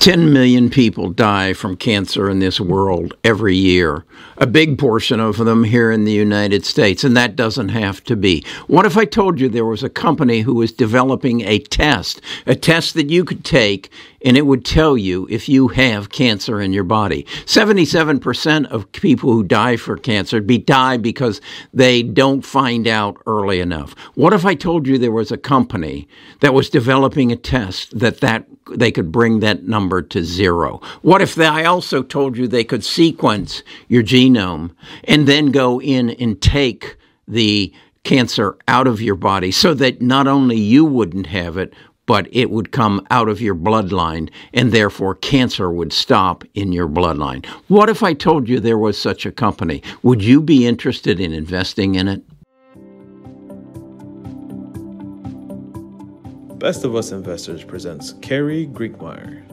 10 million people die from cancer in this world every year, a big portion of them here in the United States, and that doesn't have to be. What if I told you there was a company who was developing a test, a test that you could take and it would tell you if you have cancer in your body. 77% of people who die for cancer be die because they don't find out early enough. What if I told you there was a company that was developing a test that that they could bring that number to zero? What if I also told you they could sequence your genome and then go in and take the cancer out of your body so that not only you wouldn't have it, but it would come out of your bloodline and therefore cancer would stop in your bloodline. What if I told you there was such a company? Would you be interested in investing in it? Best of Us Investors presents Kerry Grinkmeyer.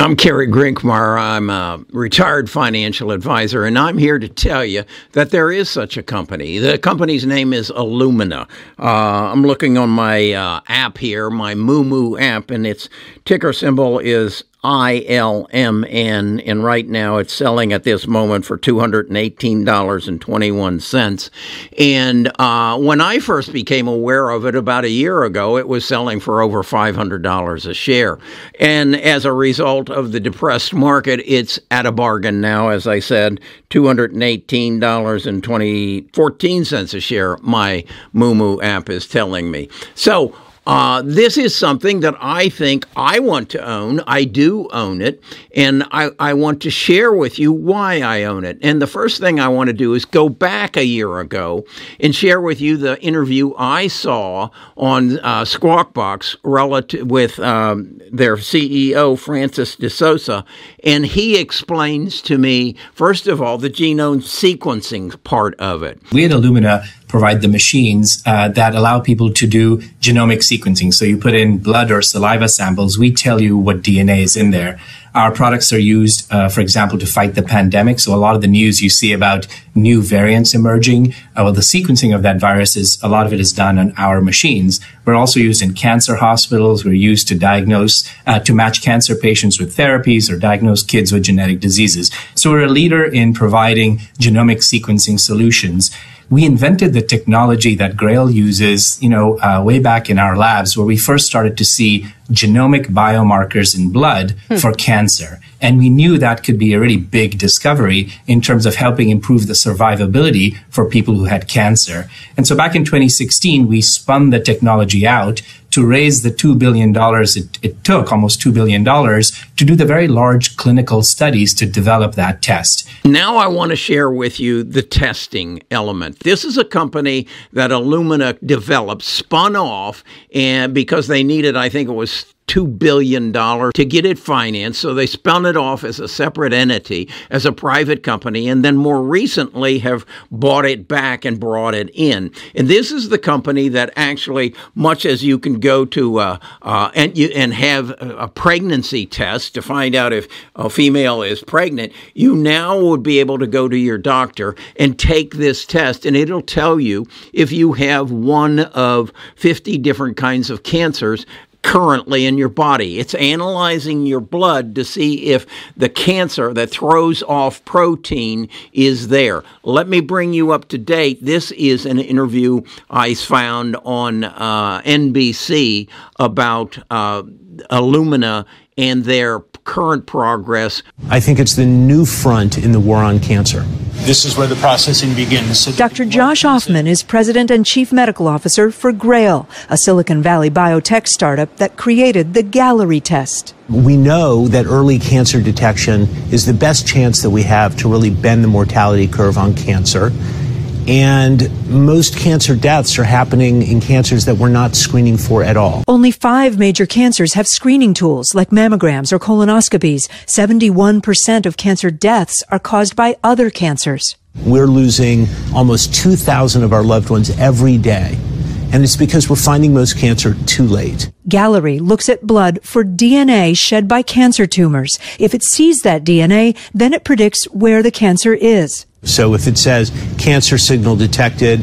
I'm Kerry Grinkmeyer. I'm a retired financial advisor, and I'm here to tell you that there is such a company. The company's name is Illumina. Uh, I'm looking on my uh, app here, my Moomoo app, and its ticker symbol is ILMN, and right now it's selling at this moment for $218.21. And uh, when I first became aware of it about a year ago, it was selling for over $500 a share. And as a result of the depressed market, it's at a bargain now, as I said, $218.14 a share, my Moomoo app is telling me. So, uh, this is something that I think I want to own. I do own it, and I, I want to share with you why I own it. And the first thing I want to do is go back a year ago and share with you the interview I saw on uh, Squawk Box relative with um, their CEO Francis DeSouza, and he explains to me first of all the genome sequencing part of it. We at Illumina provide the machines uh, that allow people to do genomic sequencing. So you put in blood or saliva samples, we tell you what DNA is in there. Our products are used, uh, for example, to fight the pandemic. So a lot of the news you see about new variants emerging, uh, well, the sequencing of that virus is a lot of it is done on our machines. We're also used in cancer hospitals. We're used to diagnose, uh, to match cancer patients with therapies or diagnose kids with genetic diseases. So we're a leader in providing genomic sequencing solutions we invented the technology that Grail uses, you know, uh, way back in our labs where we first started to see genomic biomarkers in blood hmm. for cancer. And we knew that could be a really big discovery in terms of helping improve the survivability for people who had cancer. And so back in 2016, we spun the technology out to raise the $2 billion it, it took, almost $2 billion, to do the very large clinical studies to develop that test. Now I want to share with you the testing element. This is a company that Illumina developed, spun off, and because they needed, I think it was $2 billion to get it financed. So they spun it off as a separate entity, as a private company, and then more recently have bought it back and brought it in. And this is the company that actually, much as you can go to uh, uh, and, you, and have a pregnancy test to find out if a female is pregnant, you now would be able to go to your doctor and take this test, and it'll tell you if you have one of 50 different kinds of cancers currently in your body. It's analyzing your blood to see if the cancer that throws off protein is there. Let me bring you up to date. This is an interview I found on uh, NBC about uh, and their current progress. I think it's the new front in the war on cancer. This is where the processing begins. So Dr. Josh Ofman is president and chief medical officer for Grail, a Silicon Valley biotech startup that created the Galleri test. We know that early cancer detection is the best chance that we have to really bend the mortality curve on cancer. And most cancer deaths are happening in cancers that we're not screening for at all. Only five major cancers have screening tools like mammograms or colonoscopies. 71% of cancer deaths are caused by other cancers. We're losing almost 2,000 of our loved ones every day and it's because we're finding most cancer too late. Galleri looks at blood for DNA shed by cancer tumors. If it sees that DNA, then it predicts where the cancer is. So if it says cancer signal detected,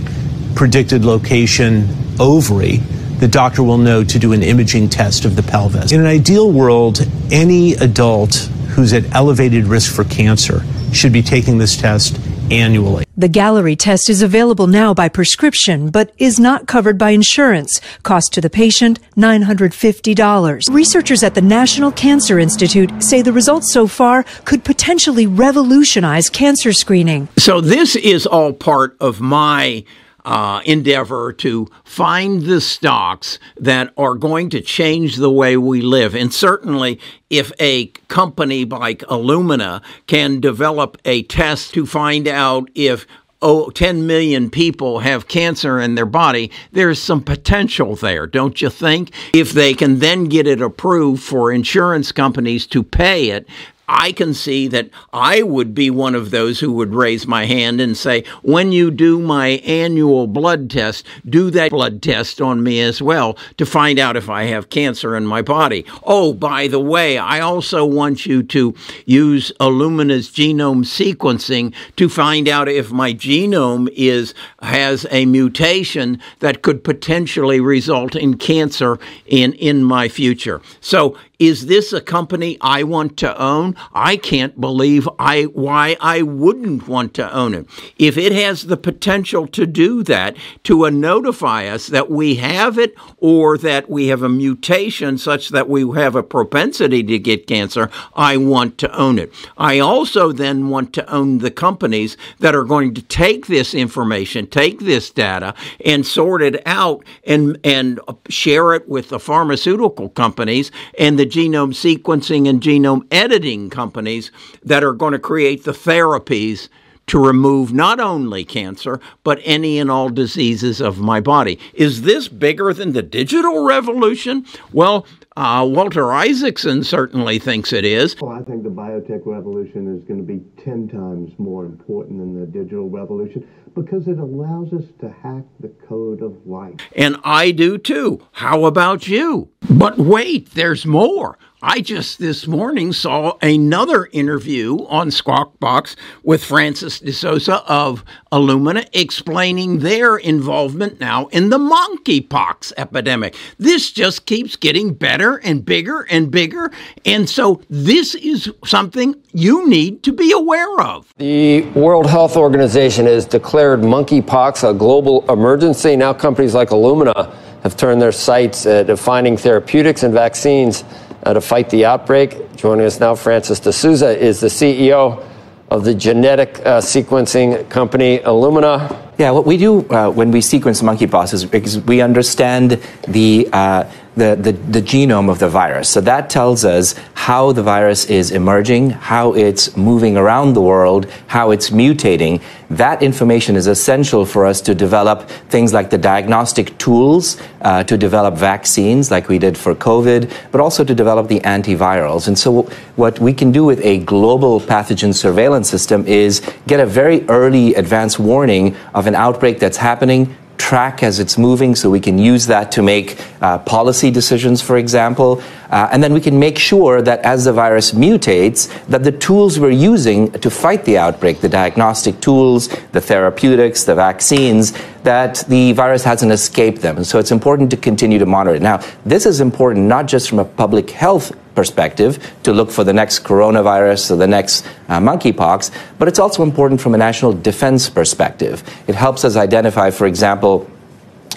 predicted location, ovary, the doctor will know to do an imaging test of the pelvis. In an ideal world, any adult who's at elevated risk for cancer should be taking this test annually. The Galleri test is available now by prescription, but is not covered by insurance. Cost to the patient, $950. Researchers at the National Cancer Institute say the results so far could potentially revolutionize cancer screening. So this is all part of my uh, endeavor to find the stocks that are going to change the way we live. And certainly, if a company like Illumina can develop a test to find out if oh, 10 million people have cancer in their body, there's some potential there, don't you think? If they can then get it approved for insurance companies to pay it, I can see that I would be one of those who would raise my hand and say, when you do my annual blood test, do that blood test on me as well to find out if I have cancer in my body. Oh, by the way, I also want you to use Illumina's genome sequencing to find out if my genome is has a mutation that could potentially result in cancer in in my future. So is this a company I want to own? I can't believe I why I wouldn't want to own it. If it has the potential to do that, to notify us that we have it or that we have a mutation such that we have a propensity to get cancer, I want to own it. I also then want to own the companies that are going to take this information, take this data, and sort it out and and share it with the pharmaceutical companies and the the genome sequencing and genome editing companies that are going to create the therapies to remove not only cancer, but any and all diseases of my body. Is this bigger than the digital revolution? Well, uh, Walter Isaacson certainly thinks it is. Well, I think the biotech revolution is going to be 10 times more important than the digital revolution because it allows us to hack the code of life. And I do too. How about you? But wait, there's more. I just this morning saw another interview on Squawk Box with Francis DeSouza of Illumina explaining their involvement now in the monkeypox epidemic. This just keeps getting better and bigger and bigger. And so this is something you need to be aware of. The World Health Organization has declared monkeypox a global emergency. Now companies like Illumina have turned their sights at finding therapeutics and vaccines uh, to fight the outbreak. Joining us now, Francis DeSouza is the CEO of the genetic uh, sequencing company Illumina. Yeah, what we do uh, when we sequence monkeypox is because we understand the uh, the, the, the, genome of the virus. So that tells us how the virus is emerging, how it's moving around the world, how it's mutating. That information is essential for us to develop things like the diagnostic tools, uh, to develop vaccines like we did for COVID, but also to develop the antivirals. And so what we can do with a global pathogen surveillance system is get a very early advance warning of an outbreak that's happening, track as it's moving so we can use that to make uh, policy decisions, for example. Uh, and then we can make sure that as the virus mutates, that the tools we're using to fight the outbreak, the diagnostic tools, the therapeutics, the vaccines, that the virus hasn't escaped them. And so it's important to continue to monitor it. Now, this is important not just from a public health perspective to look for the next coronavirus or the next uh, monkeypox, but it's also important from a national defense perspective. It helps us identify, for example,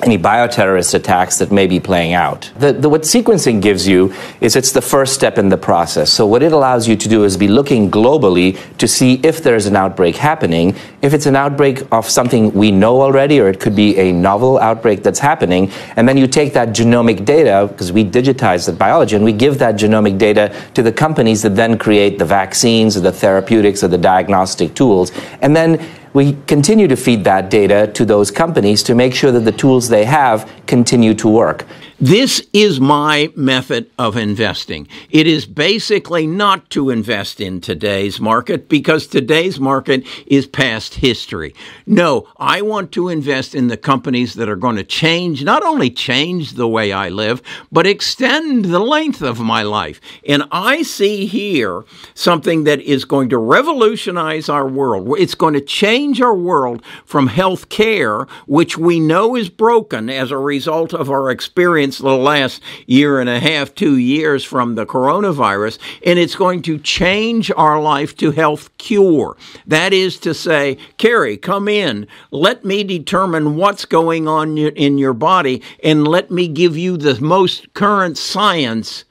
any bioterrorist attacks that may be playing out. The, the, what sequencing gives you is it's the first step in the process. So what it allows you to do is be looking globally to see if there's an outbreak happening. If it's an outbreak of something we know already, or it could be a novel outbreak that's happening, and then you take that genomic data, because we digitize the biology, and we give that genomic data to the companies that then create the vaccines or the therapeutics or the diagnostic tools. And then we continue to feed that data to those companies to make sure that the tools they have continue to work. This is my method of investing. It is basically not to invest in today's market because today's market is past history. No, I want to invest in the companies that are going to change, not only change the way I live, but extend the length of my life. And I see here something that is going to revolutionize our world. It's going to change our world from health care, which we know is broken as a result of our experience the last year and a half, two years from the coronavirus, and it's going to change our life to health cure. That is to say, Carrie, come in, let me determine what's going on in your body, and let me give you the most current science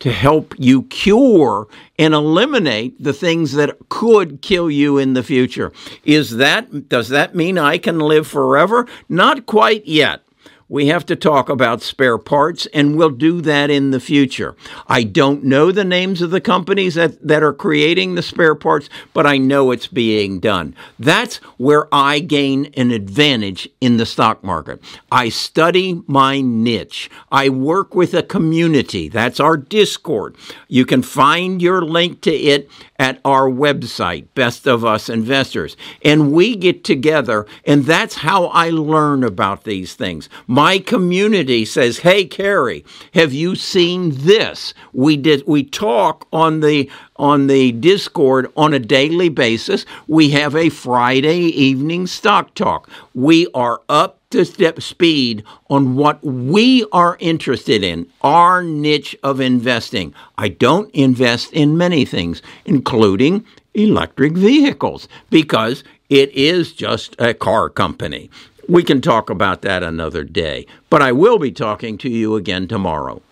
to help you cure and eliminate the things that could kill you in the future. Is that does that mean I can live forever? Not quite yet we have to talk about spare parts, and we'll do that in the future. I don't know the names of the companies that, that are creating the spare parts, but I know it's being done. That's where I gain an advantage in the stock market. I study my niche. I work with a community. That's our Discord. You can find your link to it at our website, Best of Us Investors. And we get together, and that's how I learn about these things. My community says, "Hey, Carrie, have you seen this?" We did. We talk on the on the Discord on a daily basis. We have a Friday evening stock talk. We are up to step speed on what we are interested in, our niche of investing. I don't invest in many things, including electric vehicles, because it is just a car company. We can talk about that another day, but I will be talking to you again tomorrow.